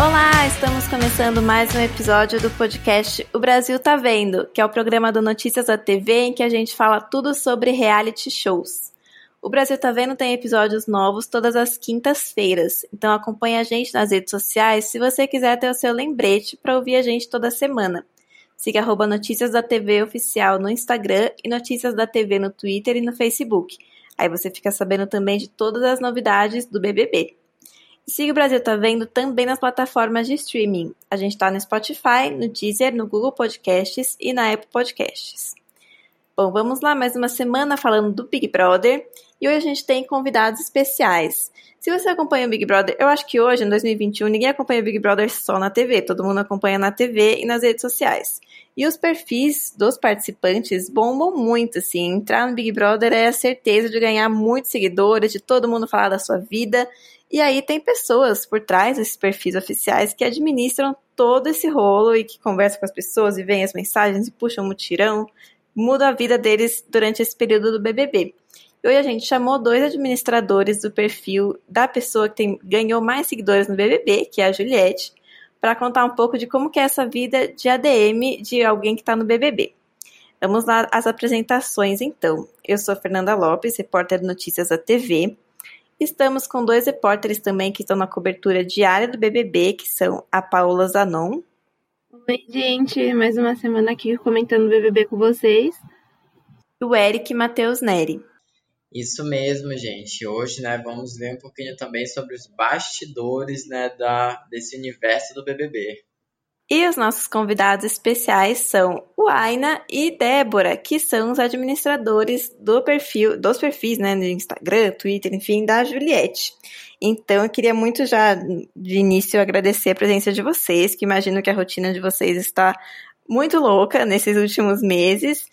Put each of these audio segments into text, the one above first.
Olá, estamos começando mais um episódio do podcast O Brasil Tá Vendo, que é o programa do Notícias da TV em que a gente fala tudo sobre reality shows. O Brasil Tá Vendo tem episódios novos todas as quintas-feiras, então acompanhe a gente nas redes sociais se você quiser ter o seu lembrete para ouvir a gente toda semana. Siga arroba Notícias da TV Oficial no Instagram e Notícias da TV no Twitter e no Facebook. Aí você fica sabendo também de todas as novidades do BBB. Siga o Brasil Tá Vendo também nas plataformas de streaming. A gente está no Spotify, no Deezer, no Google Podcasts e na Apple Podcasts. Bom, vamos lá, mais uma semana falando do Big Brother. E hoje a gente tem convidados especiais. Se você acompanha o Big Brother, eu acho que hoje, em 2021, ninguém acompanha o Big Brother só na TV, todo mundo acompanha na TV e nas redes sociais. E os perfis dos participantes bombam muito, assim. Entrar no Big Brother é a certeza de ganhar muitos seguidores, de todo mundo falar da sua vida. E aí tem pessoas por trás desses perfis oficiais que administram todo esse rolo e que conversam com as pessoas e veem as mensagens e puxam um mutirão, muda a vida deles durante esse período do BBB. E hoje a gente chamou dois administradores do perfil da pessoa que tem, ganhou mais seguidores no BBB, que é a Juliette, para contar um pouco de como é essa vida de ADM de alguém que está no BBB. Vamos lá às apresentações então. Eu sou Fernanda Lopes, repórter de notícias da TV. Estamos com dois repórteres também que estão na cobertura diária do BBB, que são a Paula Zanon. Oi, gente, mais uma semana aqui comentando o BBB com vocês. E o Eric Matheus Neri. Isso mesmo, gente. Hoje, né, vamos ver um pouquinho também sobre os bastidores, né, da, desse universo do BBB. E os nossos convidados especiais são o Aina e Débora, que são os administradores do perfil, dos perfis, né, no Instagram, Twitter, enfim, da Juliette. Então, eu queria muito já de início agradecer a presença de vocês, que imagino que a rotina de vocês está muito louca nesses últimos meses.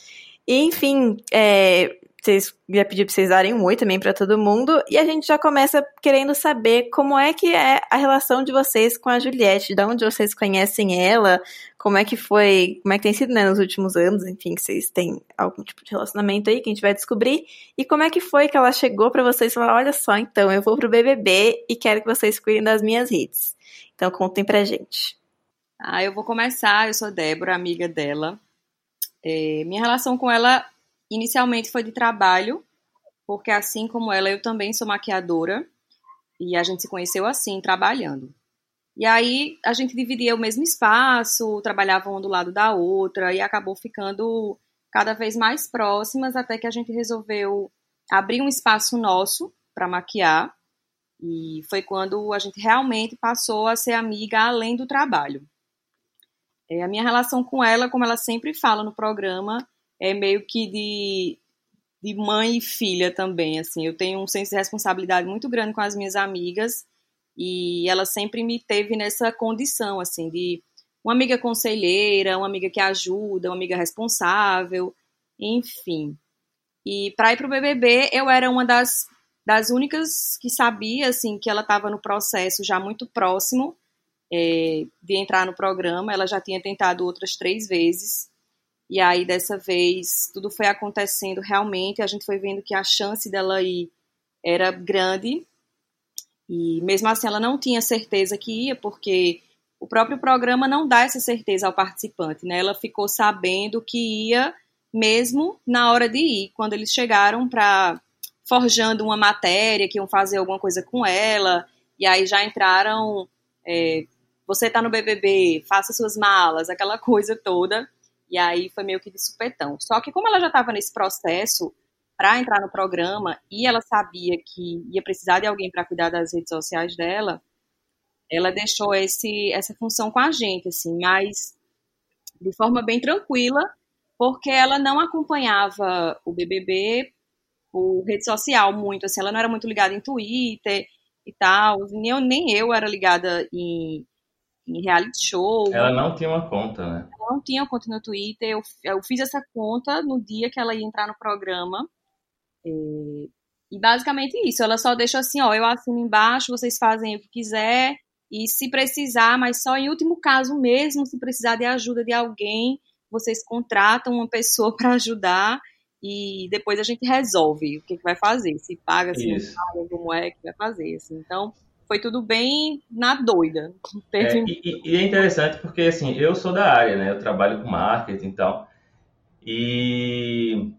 E, enfim, é, vocês ia pedir para vocês darem um oi também para todo mundo. E a gente já começa querendo saber como é que é a relação de vocês com a Juliette, de onde vocês conhecem ela, como é que foi, como é que tem sido né, nos últimos anos, enfim, que vocês têm algum tipo de relacionamento aí que a gente vai descobrir. E como é que foi que ela chegou para vocês e falou: olha só, então, eu vou pro BBB e quero que vocês cuidem das minhas redes. Então contem pra gente. Ah, eu vou começar. Eu sou Débora, amiga dela. É, minha relação com ela Inicialmente foi de trabalho, porque assim como ela, eu também sou maquiadora e a gente se conheceu assim, trabalhando. E aí a gente dividia o mesmo espaço, trabalhava uma do lado da outra e acabou ficando cada vez mais próximas até que a gente resolveu abrir um espaço nosso para maquiar. E foi quando a gente realmente passou a ser amiga além do trabalho. É, a minha relação com ela, como ela sempre fala no programa, é meio que de, de mãe e filha também, assim. Eu tenho um senso de responsabilidade muito grande com as minhas amigas e ela sempre me teve nessa condição, assim, de uma amiga conselheira, uma amiga que ajuda, uma amiga responsável, enfim. E para ir para o BBB, eu era uma das, das únicas que sabia, assim, que ela estava no processo já muito próximo é, de entrar no programa. Ela já tinha tentado outras três vezes. E aí, dessa vez, tudo foi acontecendo realmente. A gente foi vendo que a chance dela ir era grande. E mesmo assim, ela não tinha certeza que ia, porque o próprio programa não dá essa certeza ao participante, né? Ela ficou sabendo que ia mesmo na hora de ir, quando eles chegaram para forjando uma matéria, que iam fazer alguma coisa com ela, e aí já entraram. É, você tá no BBB, faça suas malas, aquela coisa toda. E aí foi meio que de supetão. Só que como ela já estava nesse processo para entrar no programa e ela sabia que ia precisar de alguém para cuidar das redes sociais dela, ela deixou esse, essa função com a gente, assim, mas de forma bem tranquila, porque ela não acompanhava o BBB por rede social muito, assim, ela não era muito ligada em Twitter e tal, nem eu, nem eu era ligada em, em reality show. Ela não tinha uma conta, né? Ela não tinha conta no Twitter, eu, eu fiz essa conta no dia que ela ia entrar no programa, e, é, e basicamente isso, ela só deixa assim, ó, eu assino embaixo, vocês fazem o que quiser, e se precisar, mas só em último caso mesmo, se precisar de ajuda de alguém, vocês contratam uma pessoa para ajudar e depois a gente resolve o que, que vai fazer, se paga, se não paga, como é que vai fazer. Assim. Então, foi tudo bem na doida. Teve... É, e, e, é interessante porque, assim, eu sou da área, né? Eu trabalho com marketing e tal. E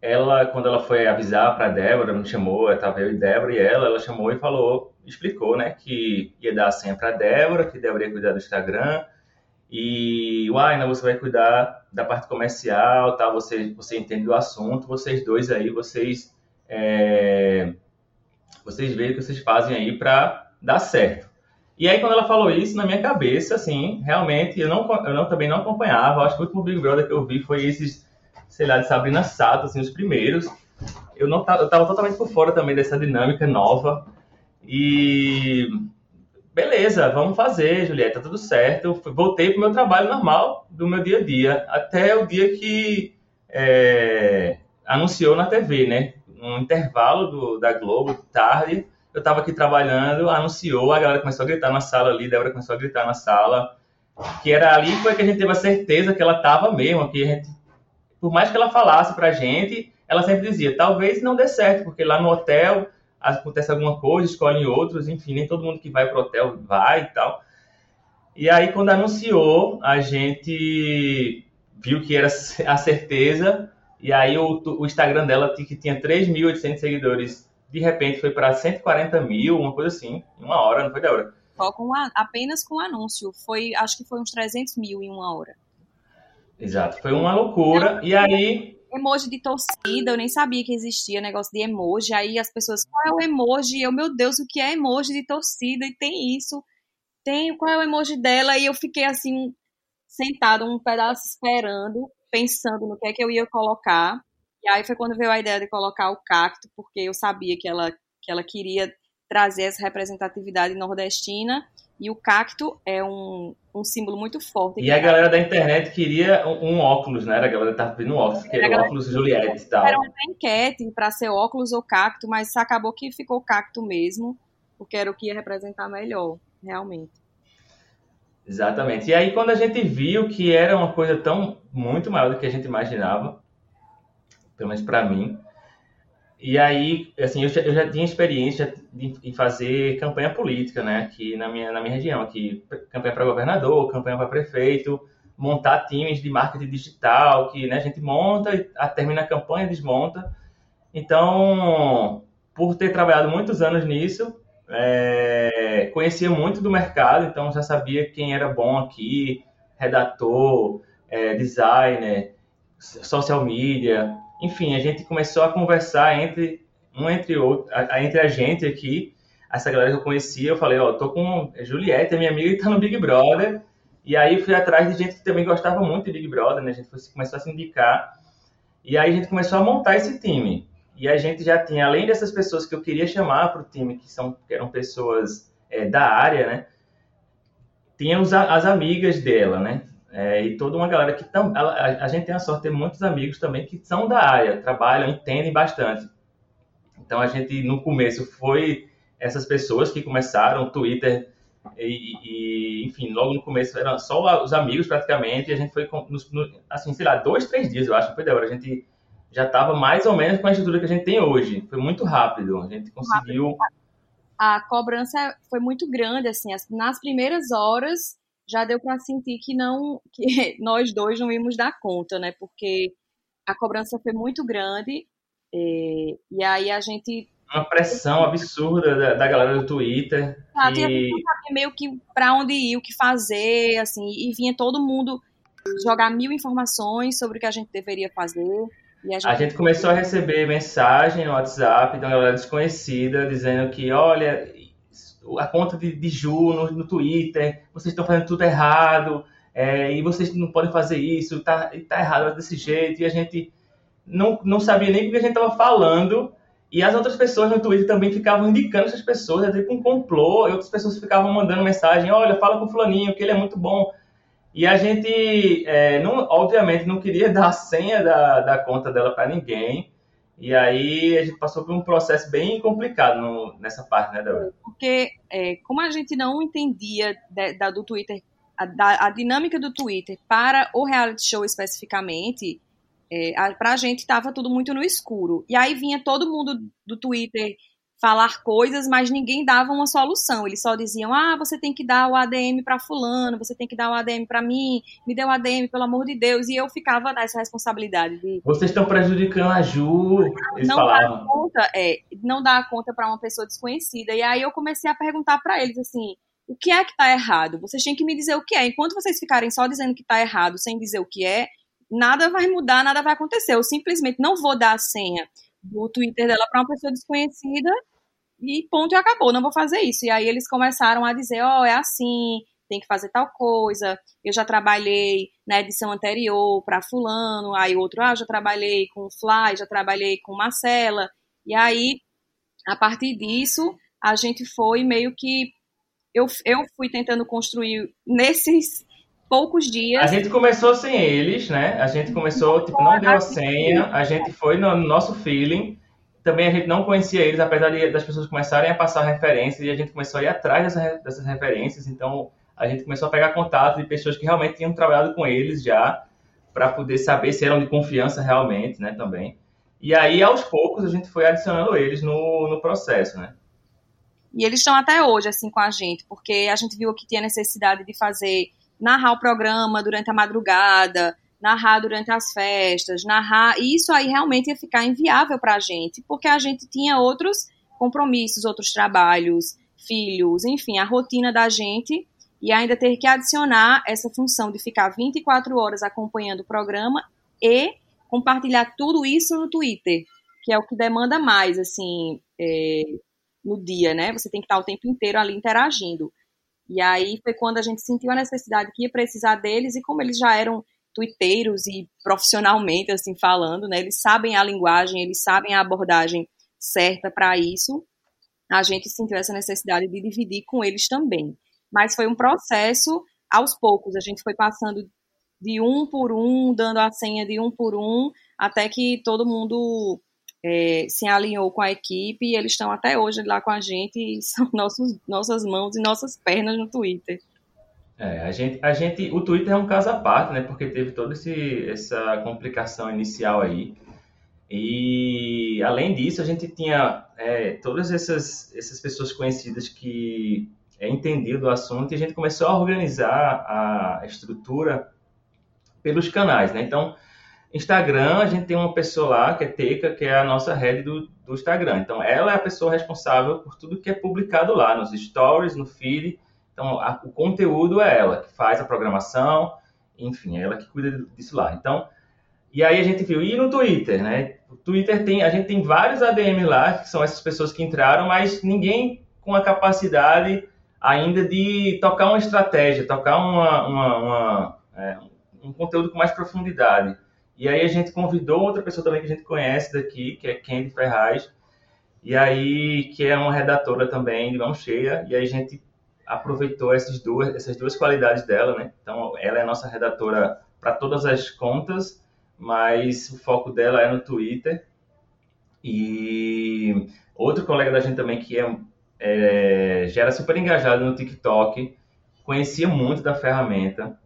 ela, quando ela foi avisar para Débora, me chamou, estava eu e Débora e ela, ela chamou e falou, explicou, né, que ia dar a senha para Débora, que Débora ia cuidar do Instagram, e o Aina, você vai cuidar da parte comercial, tá? Você, você entende do assunto, vocês dois aí, vocês, é, vocês veem o que vocês fazem aí para dar certo. E aí, quando ela falou isso, na minha cabeça, assim, realmente, eu, não, eu não, também não acompanhava, acho que o último Big Brother que eu vi foi esses sei lá, de Sabrina Sato, assim, os primeiros. Eu não eu tava totalmente por fora também dessa dinâmica nova. E beleza, vamos fazer, Julieta, tá tudo certo. Voltei pro meu trabalho normal do meu dia a dia, até o dia que é, anunciou na TV, né? Um intervalo do, da Globo, tarde, eu estava aqui trabalhando, anunciou, a galera começou a gritar na sala ali, Débora começou a gritar na sala, que era ali foi que a gente teve a certeza que ela estava mesmo, que a gente por mais que ela falasse pra gente, ela sempre dizia, talvez não dê certo, porque lá no hotel acontece alguma coisa, escolhem outros, enfim, nem todo mundo que vai pro hotel vai e tal. E aí, quando anunciou, a gente viu que era a certeza, e aí o, o Instagram dela, que tinha 3.800 seguidores, de repente foi para 140 mil, uma coisa assim, em uma hora, não foi da hora? Só com a, apenas com o anúncio, foi, acho que foi uns 300 mil em uma hora. Exato, foi uma loucura. E aí. Emoji de torcida, eu nem sabia que existia negócio de emoji. Aí as pessoas, qual é o emoji? Eu, meu Deus, o que é emoji de torcida? E tem isso. Tem, qual é o emoji dela? E eu fiquei assim, sentado um pedaço esperando, pensando no que é que eu ia colocar. E aí foi quando veio a ideia de colocar o cacto, porque eu sabia que ela, que ela queria trazer essa representatividade nordestina e o cacto é um, um símbolo muito forte. E a galera da internet queria um, um óculos, né? A galera tava pedindo um óculos, que era óculos Juliette e tal. Era uma enquete para ser óculos ou cacto, mas acabou que ficou cacto mesmo, porque era o que ia representar melhor, realmente. Exatamente. E aí, quando a gente viu que era uma coisa tão muito maior do que a gente imaginava, pelo menos para mim, e aí, assim, eu já, eu já tinha experiência em fazer campanha política, né, aqui na minha, na minha região, aqui, campanha para governador, campanha para prefeito, montar times de marketing digital, que né, a gente monta, termina a campanha, desmonta. Então, por ter trabalhado muitos anos nisso, é, conhecia muito do mercado, então já sabia quem era bom aqui, redator, é, designer, social media, enfim, a gente começou a conversar entre um entre outro, a, entre a gente aqui, essa galera que eu conhecia, eu falei, ó, oh, tô com Juliette, minha amiga, que tá no Big Brother. E aí fui atrás de gente que também gostava muito de Big Brother, né? A gente começou a se indicar. E aí a gente começou a montar esse time. E a gente já tinha, além dessas pessoas que eu queria chamar para o time, que, são, que eram pessoas é, da área, né? Tinha os, as amigas dela, né? É, e toda uma galera que tam, a, a, gente tem a sorte de ter muitos amigos também que são da área, trabalham, entendem bastante. Então a gente no começo foi essas pessoas que começaram, Twitter e, e enfim, logo no começo eram só os amigos praticamente, e a gente foi no, assim, sei lá, dois, três dias, eu acho, foi da hora. A gente já estava mais ou menos com a estrutura que a gente tem hoje. Foi muito rápido, a gente conseguiu. A cobrança foi muito grande, assim, nas primeiras horas já deu para sentir que não que nós dois não íamos dar conta, né? Porque a cobrança foi muito grande e, é, e aí a gente uma pressão absurda da, da galera do Twitter. Ah, e... a gente não sabia meio que para onde ir, o que fazer, assim, e vinha todo mundo jogar mil informações sobre o que a gente deveria fazer. A gente... a gente... começou a receber mensagem no WhatsApp de uma galera desconhecida dizendo que, olha, a conta de, de Ju no, no Twitter, vocês estão fazendo tudo errado, é, e vocês não podem fazer isso, tá, tá errado desse jeito, e a gente não, não sabia nem o que a gente estava falando, e as outras pessoas no Twitter também ficavam indicando essas pessoas, é tipo um complô, e outras pessoas ficavam mandando mensagem, olha, fala com o fulaninho, que ele é muito bom. E a gente, é, não, obviamente, não queria dar a senha da, da conta dela para ninguém, e aí a gente passou por um processo bem complicado no, nessa parte, né, Débora? Porque é, como a gente não entendia de, da, do Twitter, a, da, a dinâmica do Twitter para o reality show especificamente, é, a, pra gente estava tudo muito no escuro. E aí vinha todo mundo do Twitter falar coisas, mas ninguém dava uma solução. Eles só diziam: "Ah, você tem que dar o ADM para fulano, você tem que dar o ADM para mim, me dê o ADM pelo amor de Deus". E eu ficava nessa responsabilidade de Vocês estão prejudicando a Ju, eles não falavam. dá conta, é, não dá conta para uma pessoa desconhecida. E aí eu comecei a perguntar para eles assim: "O que é que tá errado? Vocês têm que me dizer o que é. Enquanto vocês ficarem só dizendo que tá errado, sem dizer o que é, nada vai mudar, nada vai acontecer. Eu simplesmente não vou dar a senha do Twitter dela para uma pessoa desconhecida e ponto e acabou, não vou fazer isso. E aí eles começaram a dizer, ó, oh, é assim, tem que fazer tal coisa. Eu já trabalhei na edição anterior para fulano, aí outro, ah, já trabalhei com Fly, já trabalhei com Marcela. E aí, a partir disso, a gente foi meio que eu, eu fui tentando construir nesses poucos dias. A gente começou sem eles, né? A gente começou, tipo, não deu a senha, a gente foi no nosso feeling. Também a gente não conhecia eles, apesar de, das pessoas começarem a passar referências, e a gente começou a ir atrás dessa, dessas referências. Então, a gente começou a pegar contato de pessoas que realmente tinham trabalhado com eles já, para poder saber se eram de confiança realmente, né, também. E aí, aos poucos, a gente foi adicionando eles no, no processo, né? E eles estão até hoje, assim, com a gente, porque a gente viu que tinha necessidade de fazer narrar o programa durante a madrugada, narrar durante as festas, narrar. E isso aí realmente ia ficar inviável para a gente, porque a gente tinha outros compromissos, outros trabalhos, filhos, enfim, a rotina da gente. E ainda ter que adicionar essa função de ficar 24 horas acompanhando o programa e compartilhar tudo isso no Twitter, que é o que demanda mais, assim, é, no dia, né? Você tem que estar o tempo inteiro ali interagindo. E aí foi quando a gente sentiu a necessidade que ia precisar deles, e como eles já eram tuiteiros e profissionalmente, assim, falando, né? Eles sabem a linguagem, eles sabem a abordagem certa para isso. A gente sentiu essa necessidade de dividir com eles também. Mas foi um processo aos poucos. A gente foi passando de um por um, dando a senha de um por um, até que todo mundo é, se alinhou com a equipe e eles estão até hoje lá com a gente e são nossos, nossas mãos e nossas pernas no Twitter. É, a gente, a gente, o Twitter é um caso à parte, né? Porque teve toda essa complicação inicial aí. E além disso, a gente tinha é, todas essas, essas pessoas conhecidas que é, entendiam do assunto e a gente começou a organizar a estrutura pelos canais, né? Então, Instagram, a gente tem uma pessoa lá, que é Teca, que é a nossa head do, do Instagram. Então, ela é a pessoa responsável por tudo que é publicado lá, nos stories, no feed. Então, a, o conteúdo é ela que faz a programação, enfim, é ela que cuida disso lá. Então, e aí a gente viu, e no Twitter, né? O Twitter tem, a gente tem vários ADM lá, que são essas pessoas que entraram, mas ninguém com a capacidade ainda de tocar uma estratégia, tocar uma, uma, uma é, um conteúdo com mais profundidade. E aí a gente convidou outra pessoa também que a gente conhece daqui, que é Candy Ferraz, e aí que é uma redatora também de mão cheia, e aí a gente aproveitou essas duas, essas duas qualidades dela, né? Então ela é nossa redatora para todas as contas, mas o foco dela é no Twitter. E outro colega da gente também que é, é já era super engajado no TikTok, conhecia muito da ferramenta.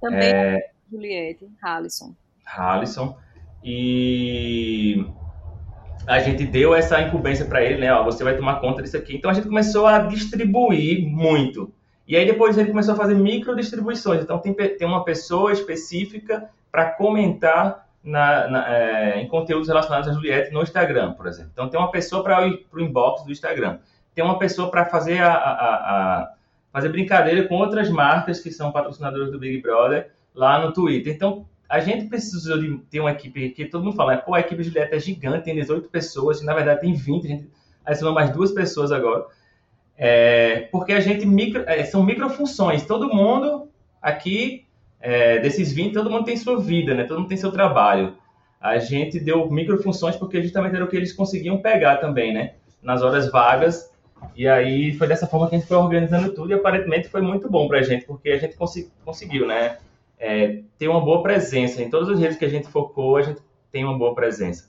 Também é, Juliette, Hallison. Hallison. E a gente deu essa incumbência para ele, né? Ó, você vai tomar conta disso aqui. Então a gente começou a distribuir muito. E aí depois ele começou a fazer micro distribuições. Então tem, tem uma pessoa específica para comentar na, na, é, em conteúdos relacionados a Juliette no Instagram, por exemplo. Então tem uma pessoa para o inbox do Instagram. Tem uma pessoa para fazer a, a, a, fazer brincadeira com outras marcas que são patrocinadoras do Big Brother lá no Twitter. Então a gente precisou de ter uma equipe que todo mundo fala, pô, a equipe de Juliette é gigante, tem 18 pessoas, na verdade tem 20, a gente adicionou mais duas pessoas agora. É, porque a gente micro, é, são microfunções, todo mundo aqui é, desses 20, todo mundo tem sua vida, né? Todo mundo tem seu trabalho. A gente deu microfunções porque justamente era o que eles conseguiam pegar também, né? Nas horas vagas. E aí foi dessa forma que a gente foi organizando tudo e aparentemente foi muito bom pra gente, porque a gente conseguiu, né? É, ter uma boa presença. Em todas as redes que a gente focou, a gente tem uma boa presença.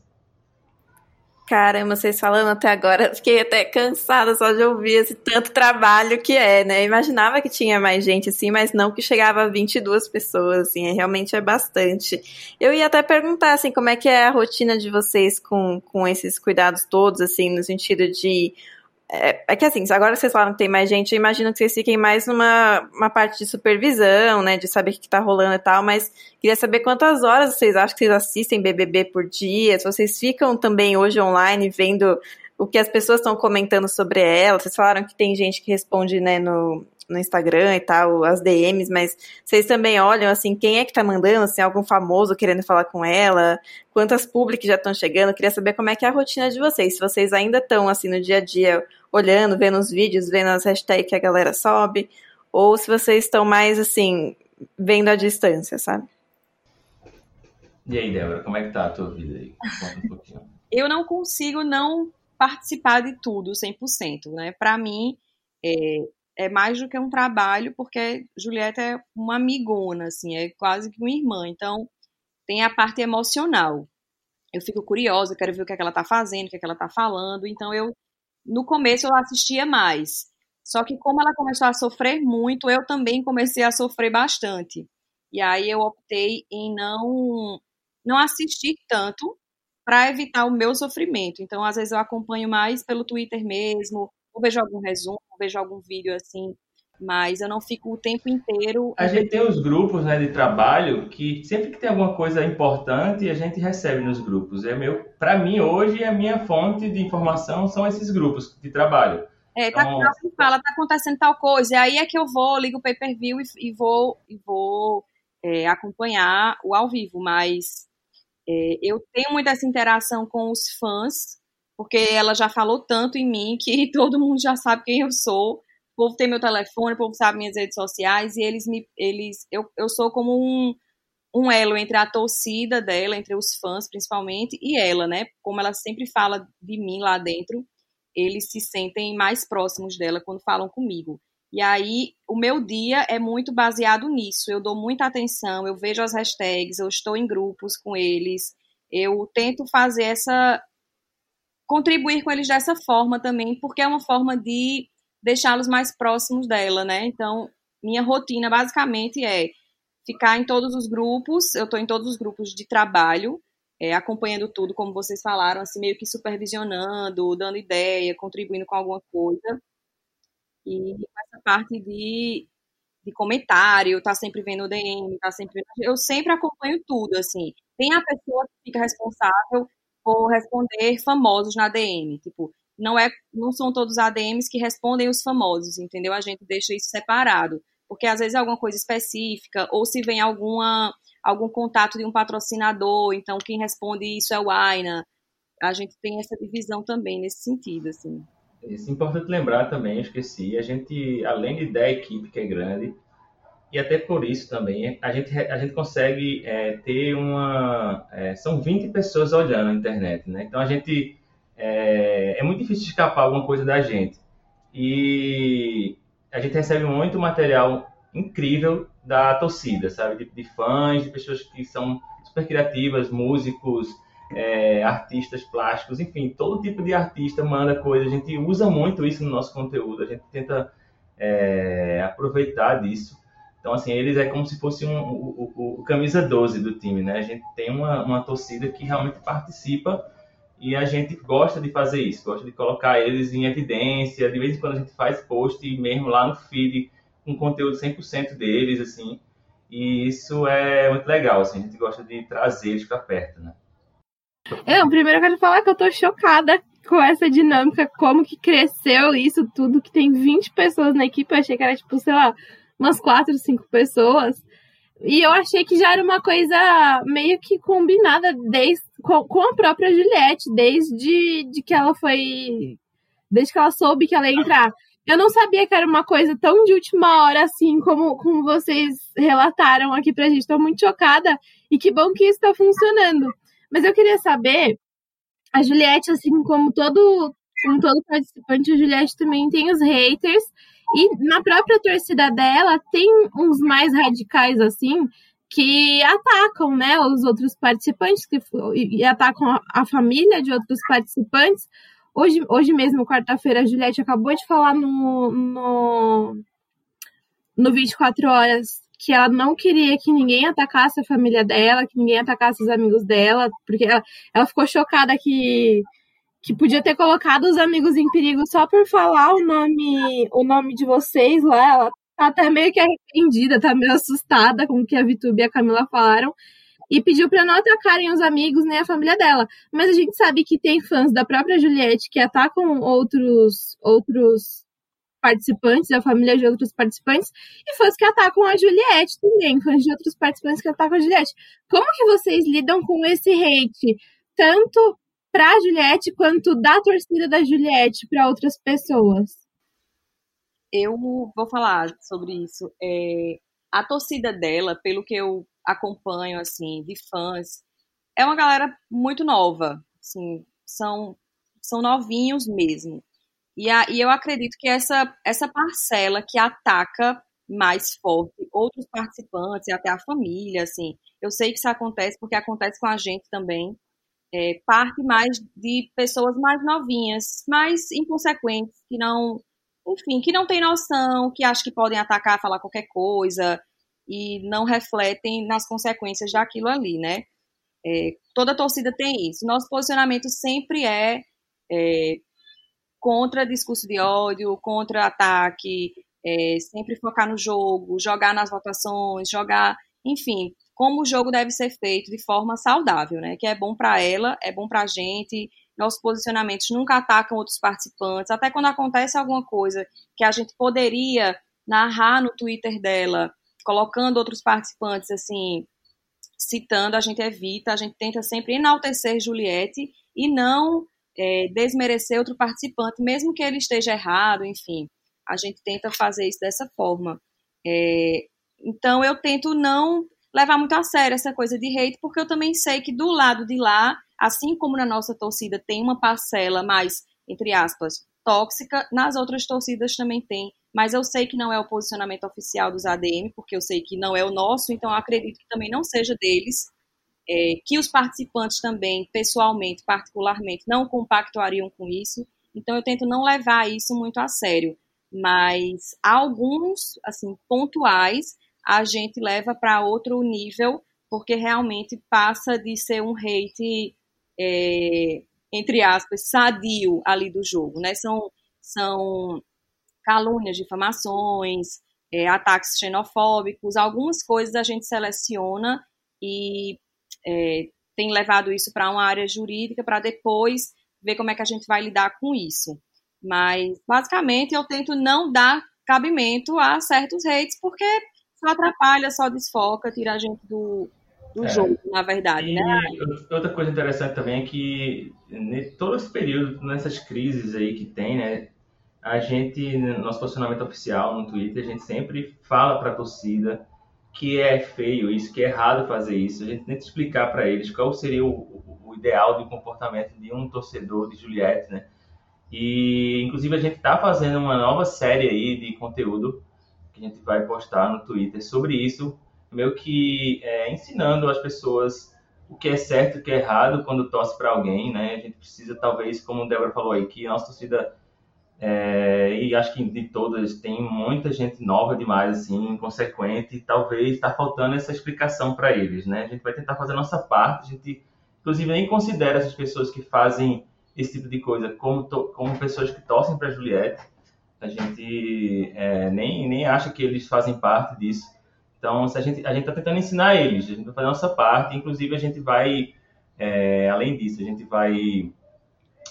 Caramba, vocês falando até agora, fiquei até cansada só de ouvir esse tanto trabalho que é, né? Imaginava que tinha mais gente assim, mas não que chegava a 22 pessoas, assim, é, realmente é bastante. Eu ia até perguntar, assim, como é que é a rotina de vocês com, com esses cuidados todos, assim, no sentido de é, é, que assim, agora vocês falaram que tem mais gente, eu imagino que vocês fiquem mais numa uma parte de supervisão, né? De saber o que tá rolando e tal, mas queria saber quantas horas vocês acham que vocês assistem BBB por dia, se vocês ficam também hoje online vendo o que as pessoas estão comentando sobre ela. Vocês falaram que tem gente que responde, né, no, no Instagram e tal, as DMs, mas vocês também olham, assim, quem é que tá mandando, assim, algum famoso querendo falar com ela, quantas públicas já estão chegando, queria saber como é que é a rotina de vocês, se vocês ainda estão, assim, no dia a dia, olhando, vendo os vídeos, vendo as hashtags que a galera sobe, ou se vocês estão mais, assim, vendo à distância, sabe? E aí, Débora, como é que tá a tua vida aí? Conta um pouquinho. Eu não consigo não participar de tudo 100%, né? Para mim, é, é mais do que um trabalho, porque Julieta é uma amigona, assim, é quase que uma irmã. Então, tem a parte emocional. Eu fico curiosa, quero ver o que, é que ela tá fazendo, o que, é que ela tá falando. Então, eu, no começo, eu assistia mais. Só que, como ela começou a sofrer muito, eu também comecei a sofrer bastante. E aí, eu optei em não, não assistir tanto para evitar o meu sofrimento. Então, às vezes, eu acompanho mais pelo Twitter mesmo, ou vejo algum resumo, ou vejo algum vídeo assim, mas eu não fico o tempo inteiro. A gente tem os grupos né, de trabalho que sempre que tem alguma coisa importante a gente recebe nos grupos. É meu, para mim hoje a minha fonte de informação são esses grupos de trabalho. É, tá então, que fala, tá acontecendo tal coisa, e aí é que eu vou, ligo o pay-per-view e, e, vou, e vou é, acompanhar o ao vivo, mas é, eu tenho muita essa interação com os fãs, porque ela já falou tanto em mim que todo mundo já sabe quem eu sou. O povo tem meu telefone, o povo sabe minhas redes sociais e eles me eles eu, eu sou como um um elo entre a torcida dela, entre os fãs principalmente, e ela, né? Como ela sempre fala de mim lá dentro, eles se sentem mais próximos dela quando falam comigo. E aí, o meu dia é muito baseado nisso. Eu dou muita atenção, eu vejo as hashtags, eu estou em grupos com eles, eu tento fazer essa contribuir com eles dessa forma também, porque é uma forma de deixá-los mais próximos dela, né? Então, minha rotina basicamente é ficar em todos os grupos, eu estou em todos os grupos de trabalho, é, acompanhando tudo, como vocês falaram, assim, meio que supervisionando, dando ideia, contribuindo com alguma coisa. E essa parte de, de comentário, tá sempre vendo o DM, tá sempre. Eu sempre acompanho tudo, assim. Tem a pessoa que fica responsável por responder famosos na DM. Tipo, não é, não são todos ADMs que respondem os famosos, entendeu? A gente deixa isso separado, porque às vezes é alguma coisa específica ou se vem alguma algum contato de um patrocinador, então quem responde isso é o Aina. A gente tem essa divisão também nesse sentido, assim. Isso é importante lembrar também, esqueci, a gente, além de da equipe que é grande, e até por isso também a gente, a gente consegue é, ter uma. É, são 20 pessoas olhando a internet, né? Então a gente. É, é, muito difícil escapar alguma coisa da gente. E a gente recebe muito material incrível da torcida, sabe? De, de fãs, de pessoas que são super criativas, músicos, é, artistas plásticos, enfim, todo tipo de artista manda coisa. A gente usa muito isso no nosso conteúdo, a gente tenta é, aproveitar disso. Então, assim, eles é como se fosse um, o, o, o, camisa 12 do time, né? A gente tem uma, uma torcida que realmente participa e a gente gosta de fazer isso, gosta de colocar eles em evidência. De vez em quando a gente faz post mesmo lá no feed com conteúdo 100% deles, assim. E isso é muito legal, assim, a gente gosta de trazer eles para perto, né? Eu, primeiro eu quero falar que eu tô chocada com essa dinâmica, como que cresceu isso tudo, que tem 20 pessoas na equipe, eu achei que era tipo, sei lá, umas quatro, cinco pessoas. E eu achei que já era uma coisa meio que combinada desde, com, com a própria Juliette, desde de que ela foi. Desde que ela soube que ela ia entrar. Eu não sabia que era uma coisa tão de última hora assim, como, como vocês relataram aqui pra gente. Estou muito chocada e que bom que isso está funcionando. Mas eu queria saber, a Juliette, assim como todo, como todo participante, a Juliette também tem os haters. E na própria torcida dela tem uns mais radicais assim, que atacam, né, os outros participantes que, e atacam a família de outros participantes. Hoje, hoje mesmo, quarta-feira, a Juliette acabou de falar no, no, no 24 Horas que ela não queria que ninguém atacasse a família dela, que ninguém atacasse os amigos dela, porque ela, ela ficou chocada que, que podia ter colocado os amigos em perigo só por falar o nome, o nome de vocês lá. Ela tá até meio que arrependida, tá meio assustada com o que a Vitube e a Camila falaram. E pediu para não atacarem os amigos nem a família dela. Mas a gente sabe que tem fãs da própria Juliette que atacam outros outros participantes, a família de outros participantes, e fãs que atacam a Juliette também, fãs de outros participantes que atacam a Juliette. Como que vocês lidam com esse hate, tanto para a Juliette quanto da torcida da Juliette para outras pessoas? Eu vou falar sobre isso. É, a torcida dela, pelo que eu acompanho, assim, de fãs, é uma galera muito nova, assim, são, são novinhos mesmo. E, a, e eu acredito que essa, essa parcela que ataca mais forte outros participantes e até a família, assim, eu sei que isso acontece porque acontece com a gente também, é, parte mais de pessoas mais novinhas, mais inconsequentes, que não, enfim, que não tem noção, que acham que podem atacar, falar qualquer coisa e não refletem nas consequências daquilo ali, né? É, toda torcida tem isso. Nosso posicionamento sempre é, é contra discurso de ódio, contra ataque, é, sempre focar no jogo, jogar nas votações, jogar, enfim, como o jogo deve ser feito de forma saudável, né? Que é bom para ela, é bom para a gente. Nossos posicionamentos nunca atacam outros participantes, até quando acontece alguma coisa que a gente poderia narrar no Twitter dela, colocando outros participantes assim, citando, a gente evita, a gente tenta sempre enaltecer Juliette e não é, desmerecer outro participante, mesmo que ele esteja errado, enfim. A gente tenta fazer isso dessa forma. É, então, eu tento não levar muito a sério essa coisa de hate, porque eu também sei que do lado de lá, assim como na nossa torcida tem uma parcela mais, entre aspas, tóxica, nas outras torcidas também tem. Mas eu sei que não é o posicionamento oficial dos ADM, porque eu sei que não é o nosso, então acredito que também não seja deles é, que os participantes também, pessoalmente, particularmente, não compactuariam com isso. Então, eu tento não levar isso muito a sério. Mas alguns, assim, pontuais, a gente leva para outro nível, porque realmente passa de ser um hate, é, entre aspas, sadio ali do jogo, né? São, são calúnias, difamações, é, ataques xenofóbicos, algumas coisas a gente seleciona e é, tem levado isso para uma área jurídica para depois ver como é que a gente vai lidar com isso. Mas, basicamente, eu tento não dar cabimento a certos hates, porque só atrapalha, só desfoca, tira a gente do, do é. jogo, na verdade, e né? Outra coisa interessante também é que todo esse período, nessas crises aí que tem, né, a gente, no nosso posicionamento oficial no Twitter, a gente sempre fala para a torcida que é feio isso, que é errado fazer isso. A gente tenta explicar para eles qual seria o, o, ideal de comportamento de um torcedor de Juliette, né? E, inclusive, a gente está fazendo uma nova série aí de conteúdo a gente vai postar no Twitter sobre isso, meio que é, ensinando as pessoas o que é certo e o que é errado quando torce para alguém, né? A gente precisa, talvez, como o Débora falou aí, que a nossa torcida é, e acho que de todas tem muita gente nova demais, assim, inconsequente, e talvez está faltando essa explicação para eles, né? A gente vai tentar fazer a nossa parte, a gente, inclusive, nem considera essas pessoas que fazem esse tipo de coisa como, como pessoas que torcem para Juliette. A gente é, nem, nem acha que eles fazem parte disso. Então, a gente a está tentando ensinar eles, a gente vai fazer a nossa parte, inclusive a gente vai, é, além disso, a gente vai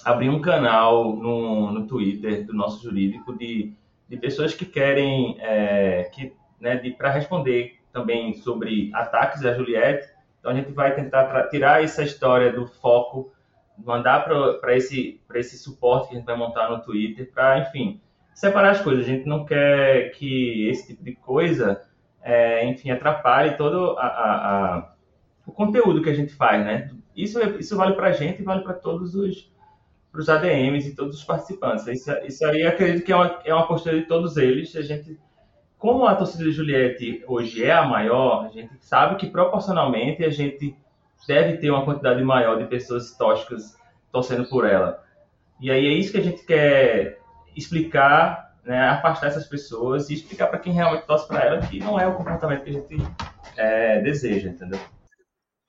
abrir um canal no, no Twitter do nosso jurídico de, de pessoas que querem, é, que, né, para responder também sobre ataques à Juliette. Então a gente vai tentar tirar essa história do foco, mandar para esse, esse suporte que a gente vai montar no Twitter, para, enfim, separar as coisas. A gente não quer que esse tipo de coisa, é, enfim, atrapalhe todo a, a, a, o conteúdo que a gente faz, né? Isso, isso vale para a gente e vale para todos os os ADMs e todos os participantes. Isso, isso aí acredito que é uma, é uma postura de todos eles. A gente, como a torcida de Juliette hoje é a maior, a gente sabe que proporcionalmente a gente deve ter uma quantidade maior de pessoas tóxicas torcendo por ela. E aí é isso que a gente quer explicar, né, afastar essas pessoas e explicar para quem realmente torce para ela que não é o comportamento que a gente é, deseja, entendeu?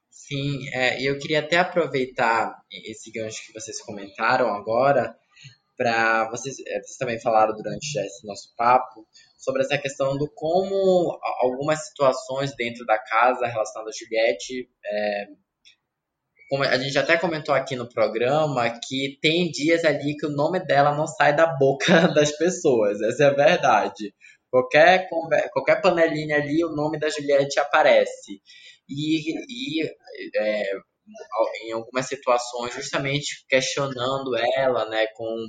Sim, é, e eu queria até aproveitar esse gancho que vocês comentaram agora para vocês, é, vocês também falaram durante esse nosso papo sobre essa questão do como algumas situações dentro da casa relacionadas a Juliette é, como a gente até comentou aqui no programa, que tem dias ali que o nome dela não sai da boca das pessoas. Essa é a verdade. Qualquer, qualquer panelinha ali, o nome da Juliette aparece. E, e é, em algumas situações, justamente questionando ela, né, com,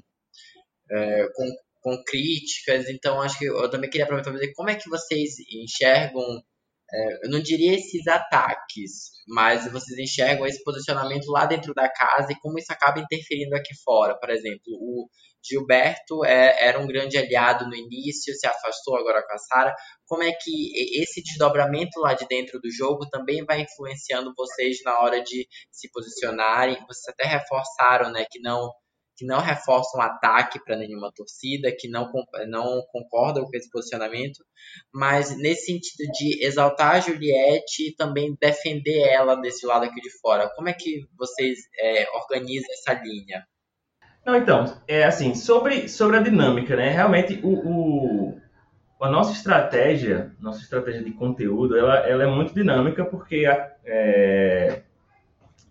é, com, com críticas. Então, acho que eu também queria aproveitar para dizer como é que vocês enxergam é, eu não diria esses ataques, mas vocês enxergam esse posicionamento lá dentro da casa e como isso acaba interferindo aqui fora. Por exemplo, o Gilberto é, era um grande aliado no início, se afastou agora com a Sara. Como é que esse desdobramento lá de dentro do jogo também vai influenciando vocês na hora de se posicionarem? Vocês até reforçaram né, que não que não reforçam ataque para nenhuma torcida, que não, não concordam com esse posicionamento, mas nesse sentido de exaltar a Juliette e também defender ela desse lado aqui de fora. Como é que vocês é, organizam essa linha? Não, então, é assim, sobre, sobre a dinâmica, né? Realmente, o, o, a nossa estratégia, nossa estratégia de conteúdo, ela, ela é muito dinâmica porque a, é,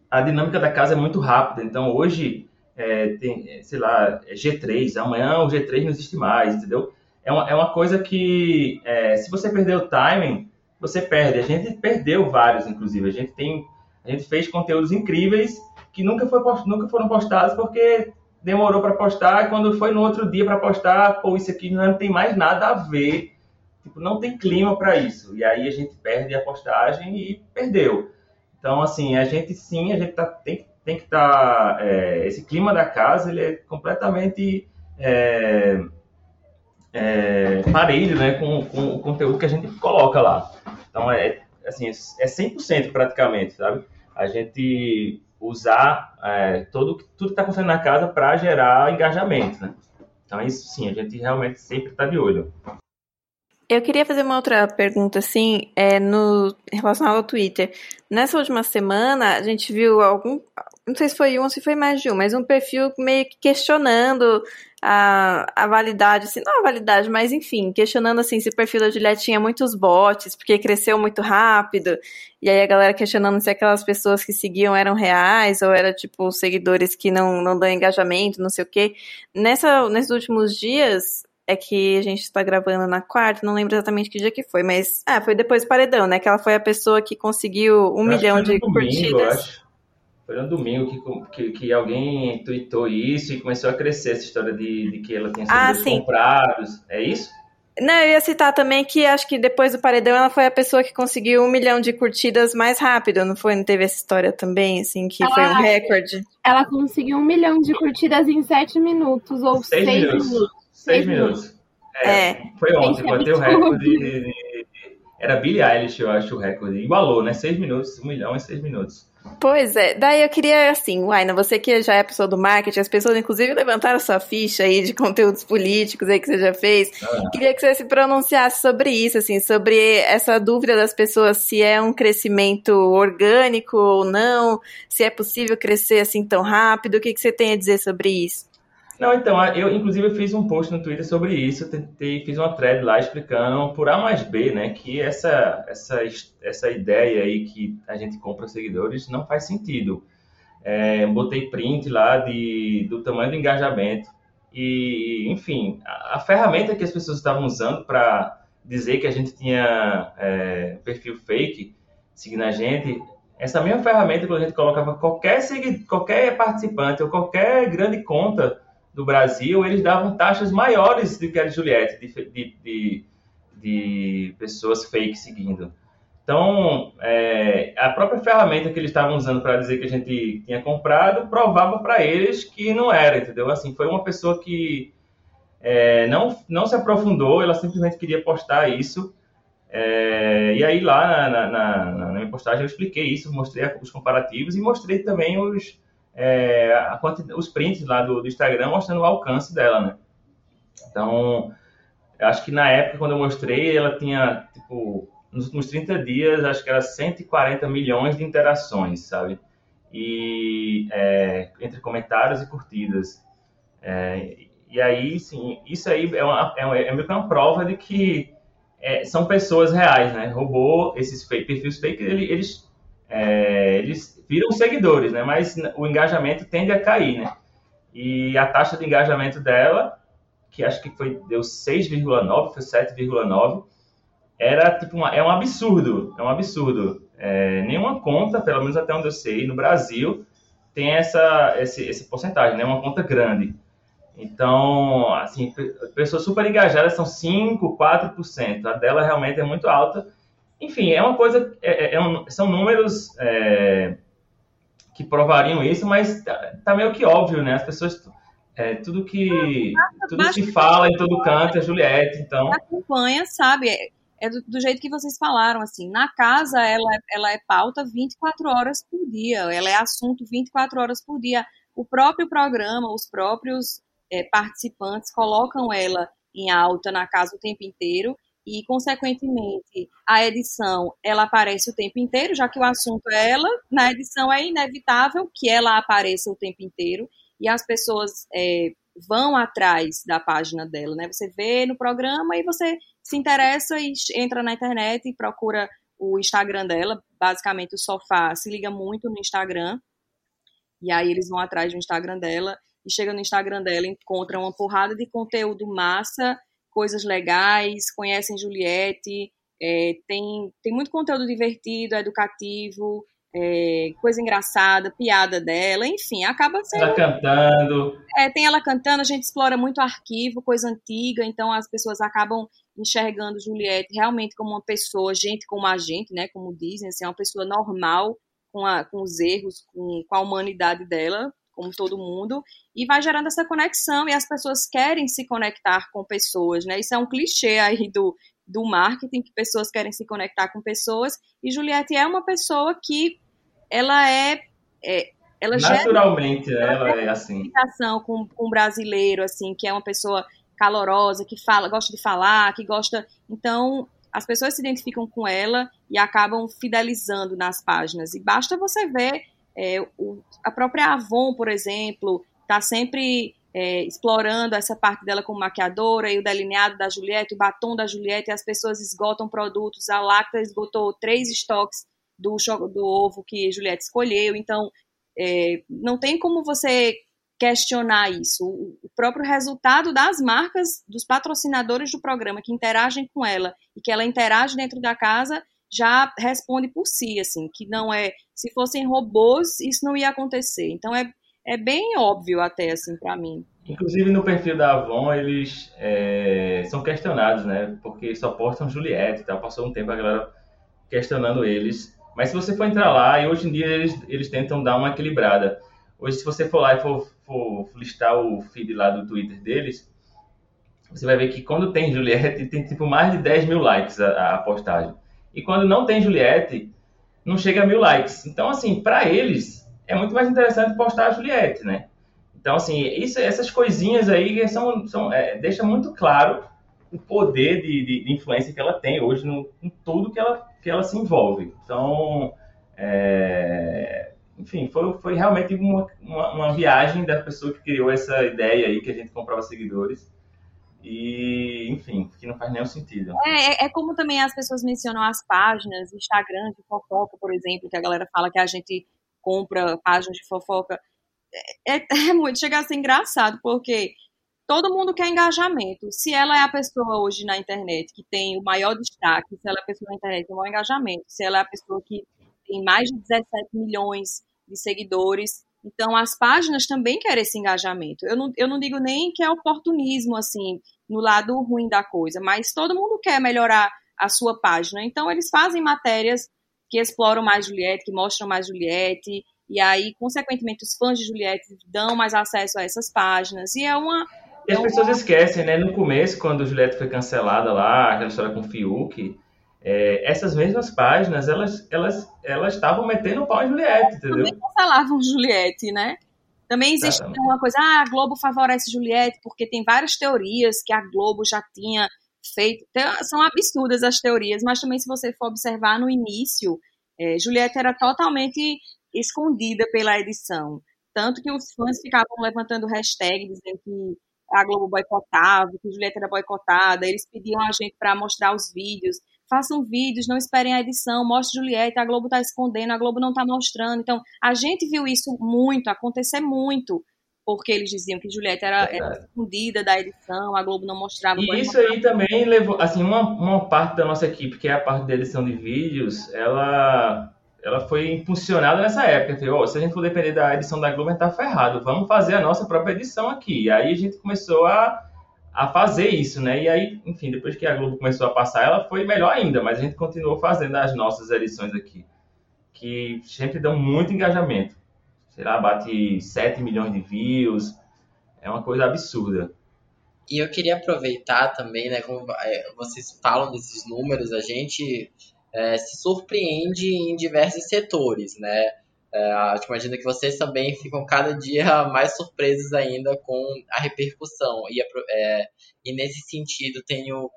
a dinâmica da casa é muito rápida. Então, hoje, é, tem, é, sei lá, é G3, amanhã o G3 não existe mais, entendeu? É uma, é uma coisa que, é, se você perder o timing, você perde. A gente perdeu vários, inclusive. A gente tem, a gente fez conteúdos incríveis que nunca, foi, nunca foram postados porque demorou para postar. E quando foi no outro dia para postar, pô, isso aqui não tem mais nada a ver. Tipo, não tem clima para isso. E aí a gente perde a postagem e perdeu. Então, assim, a gente sim, a gente tá, tem, tem que estar. Tá, é, esse clima da casa ele é completamente é, é, parelho né, com, com, o conteúdo que a gente coloca lá. Então é assim, é 100% praticamente, sabe? A gente usar é, todo, tudo que está acontecendo na casa para gerar engajamento, né? Então isso sim, a gente realmente sempre está de olho. Eu queria fazer uma outra pergunta, assim, é, no, relacionado ao Twitter. Nessa última semana, a gente viu algum, não sei se foi um ou se foi mais de um, mas um perfil meio que questionando a, a validade, assim, não a validade, mas enfim, questionando assim se o perfil da Juliette tinha muitos bots, porque cresceu muito rápido, e aí a galera questionando se aquelas pessoas que seguiam eram reais, ou era tipo seguidores que não, não dão engajamento, não sei o quê. Nessa, nesses últimos dias, é que a gente está gravando na quarta, não lembro exatamente que dia que foi, mas ah, foi depois do paredão, né? Que ela foi a pessoa que conseguiu um milhão de domingo, curtidas. Foi no domingo que, que, que, alguém tweetou isso e começou a crescer essa história de, de que ela tinha sido ah, comprados. É isso? Não, eu ia citar também que acho que depois do paredão ela foi a pessoa que conseguiu um milhão de curtidas mais rápido, não foi? Não teve essa história também, assim, que ela, foi um recorde? Ela conseguiu um milhão de curtidas em sete minutos ou seis, seis minutos. minutos. Seis, minutos. É, é. Foi ontem, bateu o recorde. De, de, era Billie Eilish, eu acho, o recorde. Igualou, né? Seis minutos, um milhão em seis minutos. Pois é, daí eu queria assim, Waina, você que já é pessoa do marketing, as pessoas inclusive levantaram sua ficha aí de conteúdos políticos aí que você já fez. Ah. Queria que você se pronunciasse sobre isso, assim, sobre essa dúvida das pessoas se é um crescimento orgânico ou não, se é possível crescer assim tão rápido, o que, que você tem a dizer sobre isso? Não, então, eu inclusive fiz um post no Twitter sobre isso, tentei, fiz uma thread lá explicando por A mais B, né, que essa, essa, essa ideia aí que a gente compra seguidores não faz sentido. É, botei print lá de, do tamanho do engajamento e, enfim, a, a ferramenta que as pessoas estavam usando para dizer que a gente tinha é, perfil fake seguindo a gente, essa mesma ferramenta que a gente colocava qualquer, qualquer participante ou qualquer grande conta do Brasil, eles davam taxas maiores do que a de Juliette, de, de, de, de pessoas fake seguindo. Então, é, a própria ferramenta que eles estavam usando para dizer que a gente tinha comprado provava para eles que não era, entendeu? Assim, foi uma pessoa que é, não, não se aprofundou, ela simplesmente queria postar isso. É, e aí, lá na, na, na, minha postagem, eu expliquei isso, mostrei os comparativos e mostrei também os, é, a, os prints lá do, do Instagram mostrando o alcance dela, né? Então, acho que na época, quando eu mostrei, ela tinha, tipo, nos últimos 30 dias, acho que era 140 milhões de interações, sabe? E é, entre comentários e curtidas. É, e aí, sim, isso aí é, uma, é, uma, é meio que uma prova de que é, são pessoas reais, né? Robô, esses fake, perfis fake, eles, é, eles viram seguidores, né? Mas o engajamento tende a cair, né? E a taxa de engajamento dela, que acho que foi deu 6,9, foi 7,9, era tipo uma, é um absurdo, é um absurdo. É, nenhuma conta, pelo menos até onde eu sei, no Brasil tem essa esse, esse porcentagem, né? Uma conta grande. Então, assim, pessoas super engajadas são 5, 4%. A dela realmente é muito alta. Enfim, é uma coisa, é, é, é um, são números é, que provariam isso, mas tá, tá, meio que óbvio, né? As pessoas, é, tudo que tudo se fala em todo canto é Juliette, então... Acompanha, sabe? é do, do, jeito que vocês falaram, assim, na casa ela, é, ela é pauta 24 horas por dia, ela é assunto 24 horas por dia. O próprio programa, os próprios é, participantes colocam ela em alta na casa o tempo inteiro e, consequentemente, a edição ela aparece o tempo inteiro, já que o assunto é ela, na edição é inevitável que ela apareça o tempo inteiro e as pessoas é, vão atrás da página dela, né? Você vê no programa e você se interessa e entra na internet e procura o Instagram dela. Basicamente, o sofá se liga muito no Instagram. E aí eles vão atrás do Instagram dela e chega no Instagram dela, encontra uma porrada de conteúdo massa, coisas legais, conhecem Juliette, é, tem, tem muito conteúdo divertido, educativo, é, coisa engraçada, piada dela, enfim, acaba sendo. Ela cantando. É, tem ela cantando, a gente explora muito arquivo, coisa antiga, então as pessoas acabam enxergando Juliette realmente como uma pessoa, gente como a gente, né? Como dizem, assim, uma pessoa normal, com, a, com os erros, com, com a humanidade dela, como todo mundo, e vai gerando essa conexão, e as pessoas querem se conectar com pessoas, né? Isso é um clichê aí do, do marketing, que pessoas querem se conectar com pessoas, e Juliette é uma pessoa que ela é, é ela naturalmente gera, ela, ela é assim. com, com um brasileiro assim que é uma pessoa calorosa que fala gosta de falar que gosta então as pessoas se identificam com ela e acabam fidelizando nas páginas. E basta você ver é, o, a própria Avon por exemplo está sempre é, explorando essa parte dela como maquiadora e o delineado da Juliette, o batom da Juliette, e as pessoas esgotam produtos. A Lacta esgotou três estoques do, do ovo que Juliette escolheu. Então, é, não tem como você questionar isso. O, próprio resultado das marcas, dos patrocinadores do programa que interagem com ela e que ela interage dentro da casa já responde por si, assim, que não é, se fossem robôs, isso não ia acontecer. Então é, é bem óbvio até, assim, para mim. Inclusive no perfil da Avon, eles é, são questionados, né, porque só postam Juliette, tá? passou um tempo a galera questionando eles mas se você for entrar lá, e hoje em dia eles, eles tentam dar uma equilibrada. Hoje, se você for lá e for, for listar o feed lá do Twitter deles, você vai ver que quando tem Juliette, tem tipo mais de 10 mil likes a, a postagem. E quando não tem Juliette, não chega a mil likes. Então, assim, para eles, é muito mais interessante postar a Juliette, né? Então, assim, isso, essas coisinhas aí são, são, é, deixa muito claro o poder de, de, de, influência que ela tem hoje no, em tudo que ela, que ela se envolve. Então, é, enfim, foi, foi realmente uma, uma, uma, viagem da pessoa que criou essa ideia aí que a gente comprava seguidores. E, enfim, que não faz nenhum sentido. É, é, é como também as pessoas mencionam as páginas, Instagram de fofoca, por exemplo, que a galera fala que a gente compra páginas de fofoca. É, é, é muito, chega a ser engraçado, porque todo mundo quer engajamento. Se ela é a pessoa hoje na internet que tem o maior destaque, se ela é a pessoa na internet que tem o maior engajamento, se ela é a pessoa que tem mais de 17 milhões de seguidores, Então, as páginas também querem esse engajamento. Eu não, eu não digo nem que é oportunismo, assim, no lado ruim da coisa, mas todo mundo quer melhorar a sua página. Então, eles fazem matérias que exploram mais Juliette, que mostram mais Juliette, e aí, consequentemente, os fãs de Juliette dão mais acesso a essas páginas. E é uma. E as pessoas esquecem, né? No começo, quando Juliette foi cancelada lá, aquela história com o Fiuk, é, essas mesmas páginas, elas elas elas estavam metendo o pau em Juliette, entendeu? Também cancelavam Juliette, né? Também existe Exatamente. uma coisa, ah, a Globo favorece Juliette, porque tem várias teorias que a Globo já tinha feito. Tem- São absurdas as teorias, mas também se você for observar no início, é, Juliette era totalmente escondida pela edição. Tanto que os fãs ficavam levantando hashtag dizendo que a Globo boicotava, que Juliette era boicotada, eles pediam a gente para mostrar os vídeos. Façam vídeos, não esperem a edição, mostre Juliette, a Globo está escondendo, a Globo não está mostrando. Então, a gente viu isso muito, acontecer muito, porque eles diziam que Juliette era, era escondida da edição, a Globo não mostrava. E isso aí também levou, assim, uma, uma parte da nossa equipe, que é a parte da edição de vídeos, ela, ela foi impulsionada nessa época. Falei, ó, se a gente for depender da edição da Globo, a gente tá ferrado. Vamos fazer a nossa própria edição aqui. E aí a gente começou a, a fazer isso, né? E aí, enfim, depois que a Globo começou a passar, ela foi melhor ainda, mas a gente continuou fazendo as nossas edições aqui, que sempre dão muito engajamento. Sei lá, bate 7 milhões de views, é uma coisa absurda. E eu queria aproveitar também, né, como é, vocês falam desses números, a gente é, se surpreende em diversos setores, né? É, acho que imagino que vocês também ficam cada dia mais surpresos ainda com a repercussão. E, é, e nesse sentido, tenho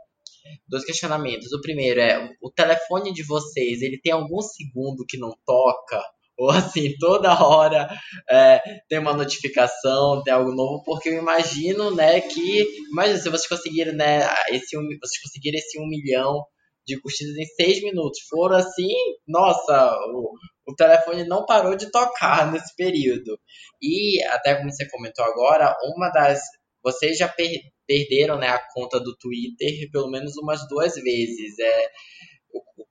dois questionamentos. O primeiro é, o telefone de vocês, ele tem algum segundo que não toca? Ou assim, toda hora é, tem uma notificação, tem algo novo, porque eu imagino, né, que. Imagina se vocês conseguiram, né, esse um, vocês conseguiram esse um milhão de curtidas em seis minutos. Foram assim, nossa, o telefone não parou de tocar nesse período. E até como você comentou agora, uma das. Vocês já per- perderam né, a conta do Twitter pelo menos umas duas vezes. É,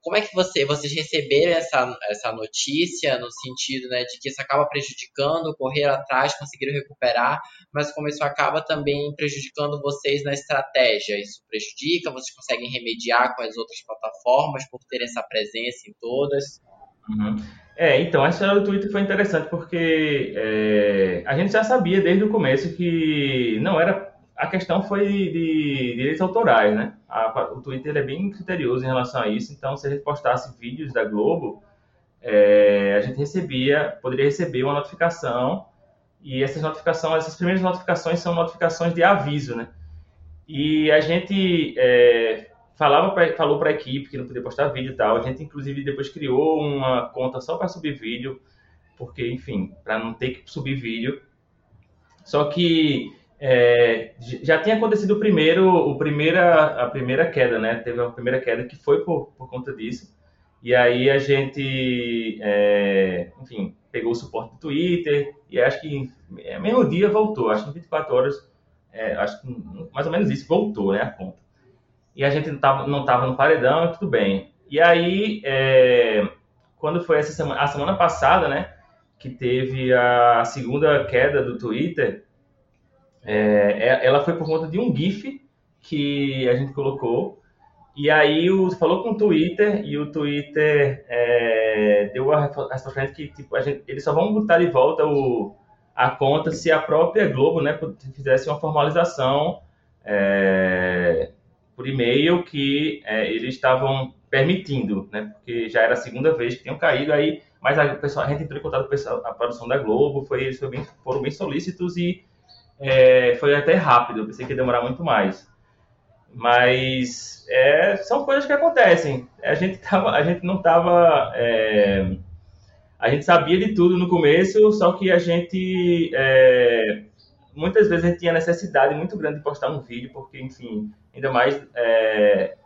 como é que você, vocês receberam essa, essa notícia no sentido né, de que isso acaba prejudicando, correram atrás, conseguiram recuperar, mas como isso acaba também prejudicando vocês na estratégia? Isso prejudica? Vocês conseguem remediar com as outras plataformas por ter essa presença em todas? Uhum. É, então, a história do Twitter foi interessante porque é, a gente já sabia desde o começo que não era. A questão foi de direitos autorais, né? A- o Twitter é bem criterioso em relação a isso, então se a gente postasse vídeos da Globo, é, a gente recebia, poderia receber uma notificação, e essas notificações, essas primeiras notificações são notificações de aviso, né? E a gente é, falava pra, falou para a equipe que não podia postar vídeo e tal. A gente, inclusive, depois criou uma conta só para subir vídeo, porque, enfim, para não ter que subir vídeo. Só que é, já tinha acontecido o primeiro, o primeira, a primeira queda, né? Teve a primeira queda que foi por, por conta disso. E aí a gente, é, enfim, pegou o suporte do Twitter e acho que é, mesmo dia voltou. Acho que em 24 horas, é, acho que mais ou menos isso, voltou, né, a conta e a gente não tava, não tava no paredão, e tudo bem. E aí, é, quando foi essa semana, a semana passada, né, que teve a segunda queda do Twitter, é, é- ela foi por conta de um GIF que a gente colocou. E aí o, falou com o Twitter e o Twitter é, deu a resposta que tipo, a gente, eles só vão botar de volta o, a conta se a própria Globo né, fizesse uma formalização é, por e-mail que é, eles estavam permitindo, né? Porque já era a segunda vez que tinham caído aí, mas a, pessoa, a gente entrou em contato com a produção da Globo, foi, eles foram bem, foram bem solícitos e é, foi até rápido. Pensei que ia demorar muito mais. Mas é, são coisas que acontecem. A gente, tava, a gente não estava. a gente sabia de tudo no começo, só que a gente. é, muitas vezes a gente tinha necessidade muito grande de postar um vídeo, porque, enfim, ainda mais é,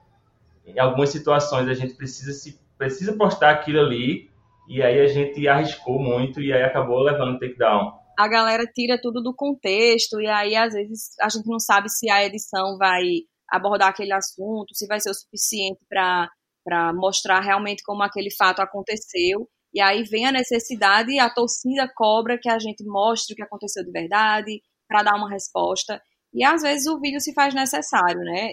em algumas situações a gente precisa, se, precisa postar aquilo ali, e aí a gente arriscou muito e aí acabou levando takedown. a galera tira tudo do contexto e aí às vezes a gente não sabe se a edição vai abordar aquele assunto, se vai ser o suficiente para para mostrar realmente como aquele fato aconteceu. E aí vem a necessidade e a torcida cobra que a gente mostre o que aconteceu de verdade para dar uma resposta. E às vezes o vídeo se faz necessário, né?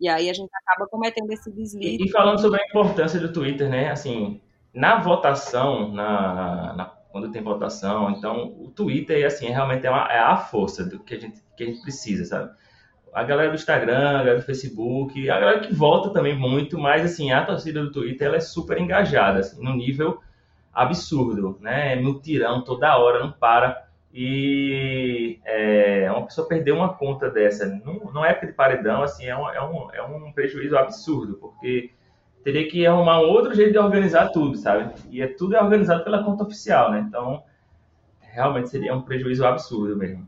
E aí a gente acaba cometendo esse deslize. E, falando sobre a importância do Twitter, né? Assim, na votação, na, na, quando tem votação, então o Twitter assim, realmente é, uma, é a força do que a, gente, que a gente precisa, sabe? A galera do Instagram, a galera do Facebook, a galera que vota também muito, mas assim, a torcida do Twitter ela é super engajada, assim, no nível absurdo, né? É mutirão toda hora, não para. E é, uma pessoa perder uma conta dessa, não, não é época de paredão, assim, é um, é, um, é um prejuízo absurdo, porque teria que arrumar um outro jeito de organizar tudo, sabe? E é tudo é organizado pela conta oficial, né? Então, realmente seria um prejuízo absurdo mesmo.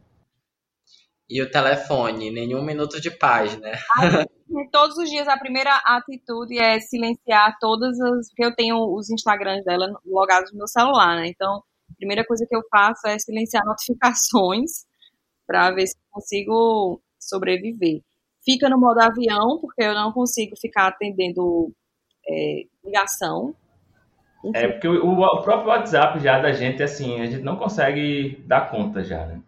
E o telefone, nenhum minuto de paz, né? Todos os dias a primeira atitude é silenciar todas as. Porque eu tenho os Instagrams dela logados no meu celular, né? Então, primeira coisa que eu faço é silenciar notificações para ver se consigo sobreviver. Fica no modo avião, porque eu não consigo ficar atendendo é, ligação. Enfim. É, porque o, o, próprio WhatsApp já da gente, assim, a gente não consegue dar conta já, né?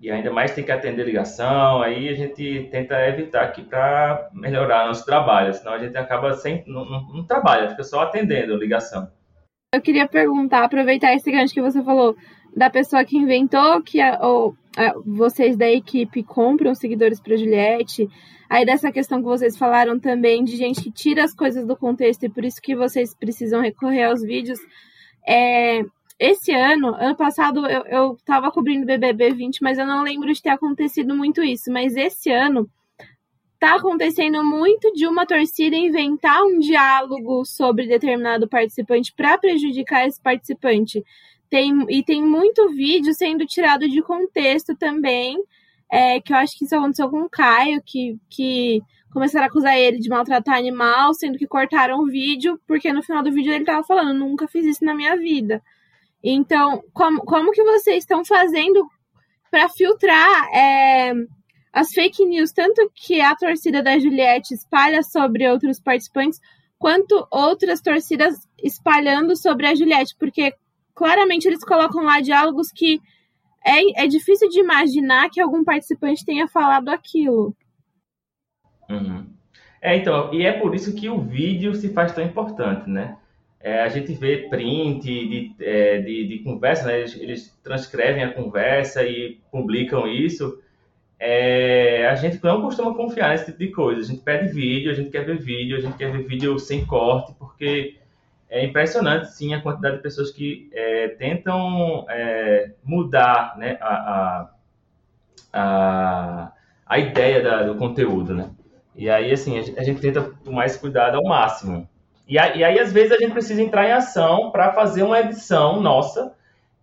E ainda mais tem que atender ligação, aí a gente tenta evitar aqui para melhorar nosso trabalho, senão a gente acaba sem, não, não, não trabalha, fica só atendendo ligação. Eu queria perguntar, aproveitar esse gancho que você falou da pessoa que inventou que a, ou, a, vocês da equipe compram seguidores para Juliette. Aí dessa questão que vocês falaram também de gente que tira as coisas do contexto e por isso que vocês precisam recorrer aos vídeos. É, esse ano, ano passado eu, eu tava cobrindo BBB 20, mas eu não lembro de ter acontecido muito isso. Mas esse ano tá acontecendo muito de uma torcida inventar um diálogo sobre determinado participante para prejudicar esse participante. Tem, e tem muito vídeo sendo tirado de contexto também, é, que eu acho que isso aconteceu com o Caio, que, que começaram a acusar ele de maltratar animal, sendo que cortaram o vídeo, porque no final do vídeo ele tava falando, nunca fiz isso na minha vida. Então, como, como que vocês estão fazendo para filtrar é, as fake news, tanto que a torcida da Juliette espalha sobre outros participantes, quanto outras torcidas espalhando sobre a Juliette, porque claramente eles colocam lá diálogos que é, é difícil de imaginar que algum participante tenha falado aquilo. Uhum. É, então, e é por isso que o vídeo se faz tão importante, né? É, a gente vê print de, é, de, de, conversa, né? eles, eles, transcrevem a conversa e publicam isso, é, a gente não costuma confiar nesse tipo de coisa. A gente pede vídeo, a gente quer ver vídeo, a gente quer ver vídeo sem corte, porque é impressionante, sim, a quantidade de pessoas que é, tentam é, mudar né, a, a, a, a ideia da, do conteúdo, né? E aí, assim, a gente tenta tomar esse cuidado ao máximo. E, aí, às vezes, a gente precisa entrar em ação para fazer uma edição nossa,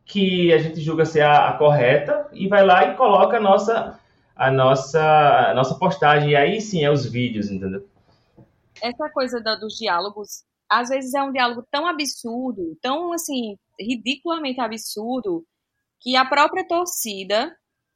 que a gente julga ser a, a correta, e vai lá e coloca a nossa a nossa, a nossa postagem. E aí sim é os vídeos, entendeu? Essa coisa da, dos diálogos, às vezes é um diálogo tão absurdo, tão assim, ridiculamente absurdo, que a própria torcida.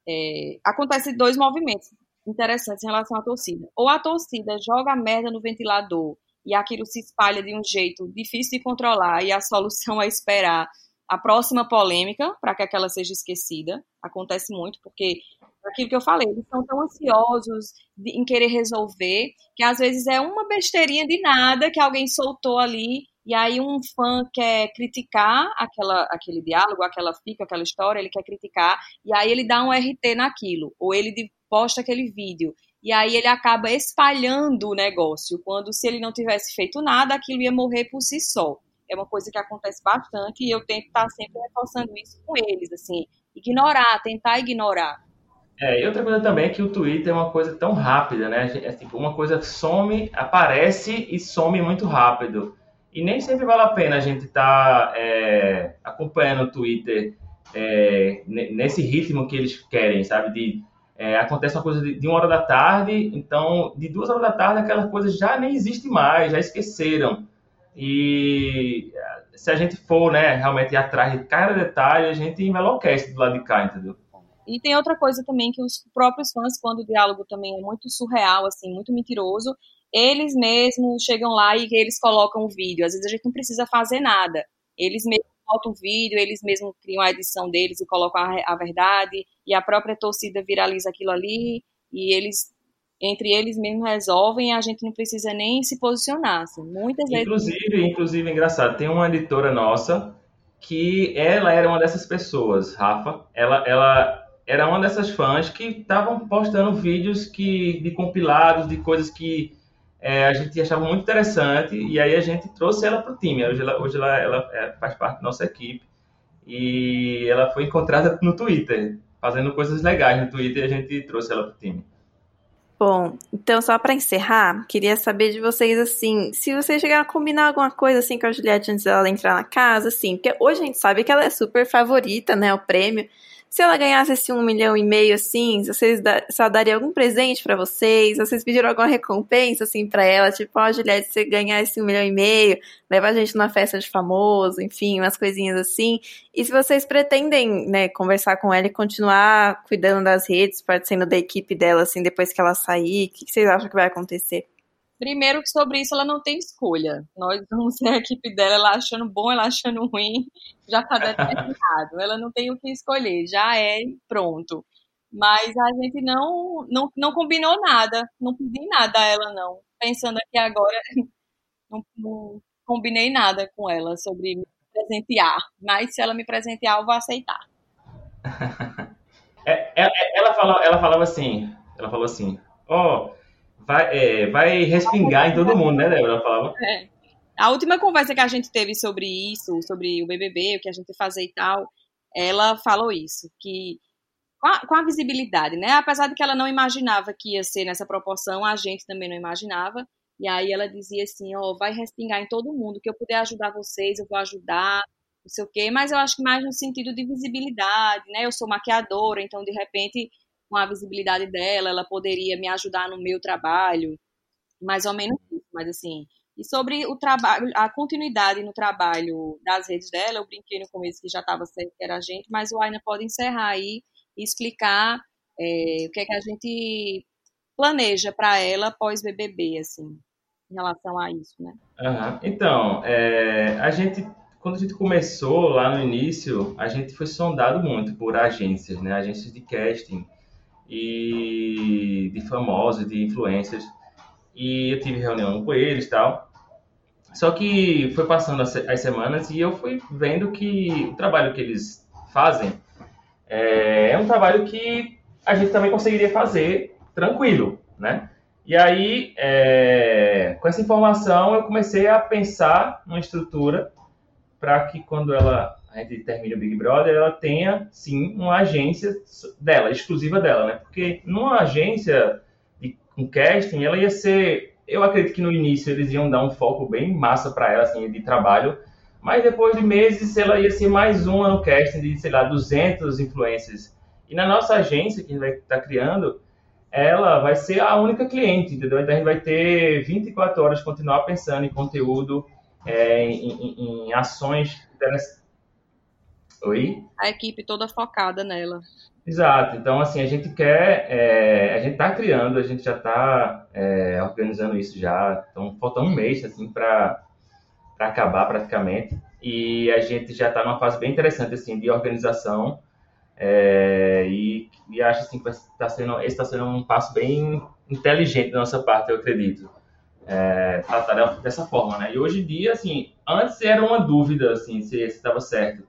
É, acontece dois movimentos interessantes em relação à torcida. Ou a torcida joga merda no ventilador e aquilo se espalha de um jeito difícil de controlar e a solução é esperar a próxima polêmica para que aquela seja esquecida. Acontece muito, porque aquilo que eu falei, eles são tão ansiosos de, em querer resolver, que às vezes é uma besteirinha de nada que alguém soltou ali, e aí um fã quer criticar aquela, aquele diálogo, aquela fica, aquela história, ele quer criticar, e aí ele dá um RT naquilo, ou ele posta aquele vídeo, e aí ele acaba espalhando o negócio, quando se ele não tivesse feito nada, aquilo ia morrer por si só. É uma coisa que acontece bastante e eu tento estar sempre reforçando isso com eles, assim, ignorar, tentar ignorar é, e outra coisa também é que o Twitter é uma coisa tão rápida, né? É tipo, uma coisa some, aparece e some muito rápido. E nem sempre vale a pena a gente estar tá, é, acompanhando o Twitter é, nesse ritmo que eles querem, sabe? De, é, acontece uma coisa de, de, uma hora da tarde, então de duas horas da tarde aquela coisa já nem existe mais, já esqueceram. E se a gente for né, realmente ir atrás de cada detalhe, a gente enlouquece do lado de cá, entendeu? E tem outra coisa também que os próprios fãs, quando o diálogo também é muito surreal, assim, muito mentiroso, eles mesmos chegam lá e eles colocam o vídeo. Às vezes a gente não precisa fazer nada. eles mesmos botam o vídeo, eles mesmos criam a edição deles e colocam a, a verdade, e a própria torcida viraliza aquilo ali, e eles entre eles mesmos resolvem a gente não precisa nem se posicionar. Assim. Muitas vezes. Inclusive, inclusive, engraçado, tem uma editora nossa que ela era uma dessas pessoas, Rafa. Ela, ela era uma dessas fãs que estavam postando vídeos que, de compilados, de coisas que é, a gente achava muito interessante, e aí a gente trouxe ela para o time. Hoje, ela, hoje ela, ela é, faz parte da nossa equipe, e ela foi encontrada no Twitter, fazendo coisas legais no Twitter, e a gente trouxe ela para o time. Bom, então só para encerrar, queria saber de vocês assim, se vocês chegaram a combinar alguma coisa assim com a Juliette antes dela entrar na casa, assim, porque hoje a gente sabe que ela é super favorita, né, o prêmio. Se ela ganhasse esse um milhão e meio, assim, vocês da, se ela daria algum presente para vocês? Vocês pediram alguma recompensa, assim, para ela? Tipo, ó, oh, Juliette, você ganhar esse um milhão e meio, leva a gente numa festa de famoso, enfim, umas coisinhas assim. E se vocês pretendem, né, conversar com ela e continuar cuidando das redes, parecendo da equipe dela, assim, depois que ela sair, o que, que vocês acham que vai acontecer? Primeiro que sobre isso ela não tem escolha. Nós vamos ser a equipe dela, ela achando bom, ela achando ruim, já está determinado. ela não tem o que escolher, já é pronto. Mas a gente não, não, não combinou nada, não pedi nada a ela não. Pensando aqui agora, não, não combinei nada com ela sobre me presentear. Mas se ela me presentear, eu vou aceitar. É, ela, ela, falou, ela falava assim, ela falou assim, ó, oh, vai, é, vai respingar em todo mundo, né, Débora? Falava. É. A última conversa que a gente teve sobre isso, sobre o BBB, o que a gente fazer e tal, ela falou isso, que com a, com a, visibilidade, né? Apesar de que ela não imaginava que ia ser nessa proporção, a gente também não imaginava. E aí ela dizia assim, ó, oh, vai respingar em todo mundo, que eu puder ajudar vocês, eu vou ajudar, não sei o quê, mas eu acho que mais no sentido de visibilidade, né? Eu sou maquiadora, então de repente com a visibilidade dela, ela poderia me ajudar no meu trabalho, mais ou menos isso, mas assim. E sobre o trabalho, a continuidade no trabalho das redes dela, eu brinquei no começo que já estava certo que era a gente, mas o Aina pode encerrar aí e explicar é, o que é que a gente planeja para ela pós BBB, assim, em relação a isso, né? Uhum. Então, é, a gente quando a gente começou lá no início, a gente foi sondado muito por agências, né? Agências de casting e de famosos, de influencers. E eu tive reunião com eles tal. Só que foi passando as semanas e eu fui vendo que o trabalho que eles fazem é, é um trabalho que a gente também conseguiria fazer tranquilo, né? E aí, é, com essa informação, eu comecei a pensar numa estrutura para que quando ela a gente termine o Big Brother, ela tenha, sim, uma agência dela, exclusiva dela, né? Porque numa agência de um casting, ela ia ser... Eu acredito que no início eles iam dar um foco bem massa para ela, assim, de trabalho, mas depois de meses ela ia ser mais uma no casting de, sei lá, 200 influencers. E na nossa agência, que a gente vai estar tá criando, ela vai ser a única cliente, entendeu? Então a gente vai ter 24 horas continuar pensando em conteúdo, é, em, em, ações Oi? A equipe toda focada nela. Exato. Então, assim, a gente quer, é, a gente está criando, a gente já está é, organizando isso já. Então, falta um mês, assim, para acabar praticamente. E a gente já está numa fase bem interessante, assim, de organização. É, e, e acho, assim, que tá sendo, esse está sendo um passo bem inteligente da nossa parte, eu acredito. É, tratar dessa forma, né? E hoje em dia, assim, antes era uma dúvida, assim, se estava certo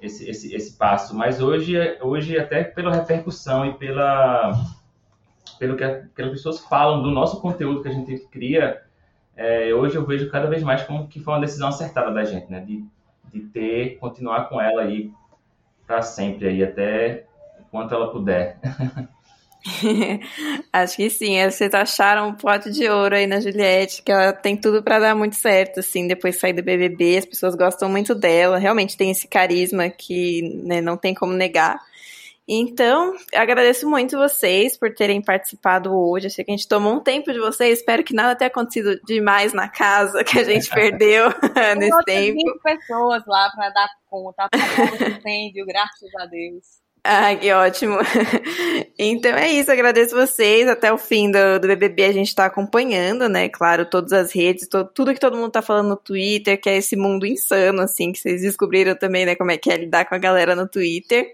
esse, esse, esse passo. Mas hoje, hoje, até pela repercussão e pela, pelo que, as pessoas falam do nosso conteúdo que a gente cria, é, hoje eu vejo cada vez mais como que foi uma decisão acertada da gente, né? De, de ter, continuar com ela aí para sempre, aí, até enquanto ela puder. Acho que sim. Vocês acharam um pote de ouro aí na Juliette, que ela tem tudo para dar muito certo, assim, depois de sair do BBB. As pessoas gostam muito dela. Realmente tem esse carisma que né, não tem como negar. Então, agradeço muito vocês por terem participado hoje. Achei que a gente tomou um tempo de vocês. Espero que nada tenha acontecido demais na casa que a gente perdeu nesse tempo. 20 pessoas lá para dar conta. Apagou incêndio, graças a Deus. Ah, que ótimo. Então é isso, agradeço vocês. Até o fim do, do BBB a gente tá acompanhando, né? Claro, todas as redes, to, tudo que todo mundo tá falando no Twitter, que é esse mundo insano, assim, que vocês descobriram também, né? Como é que é lidar com a galera no Twitter.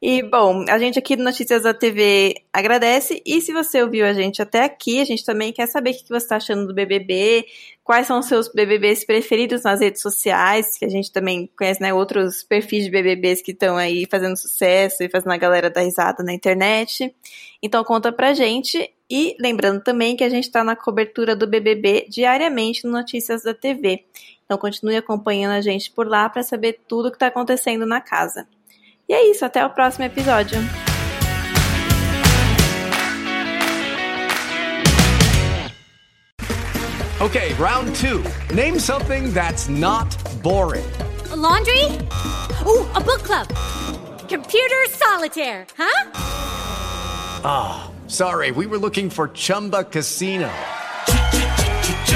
E, bom, a gente aqui do Notícias da TV agradece. E se você ouviu a gente até aqui, a gente também quer saber o que você está achando do BBB, quais são os seus BBBs preferidos nas redes sociais, que a gente também conhece, né, outros perfis de BBBs que estão aí fazendo sucesso e fazendo a galera dar risada na internet. Então conta pra gente. E lembrando também que a gente está na cobertura do BBB diariamente no Notícias da TV. Então continue acompanhando a gente por lá para saber tudo o que está acontecendo na casa. E é isso, até o próximo episódio. Okay, round two. Name something that's not boring. A laundry? Ooh, a book club. Computer solitaire, huh? Ah, oh, sorry, we were looking for Chumba Casino.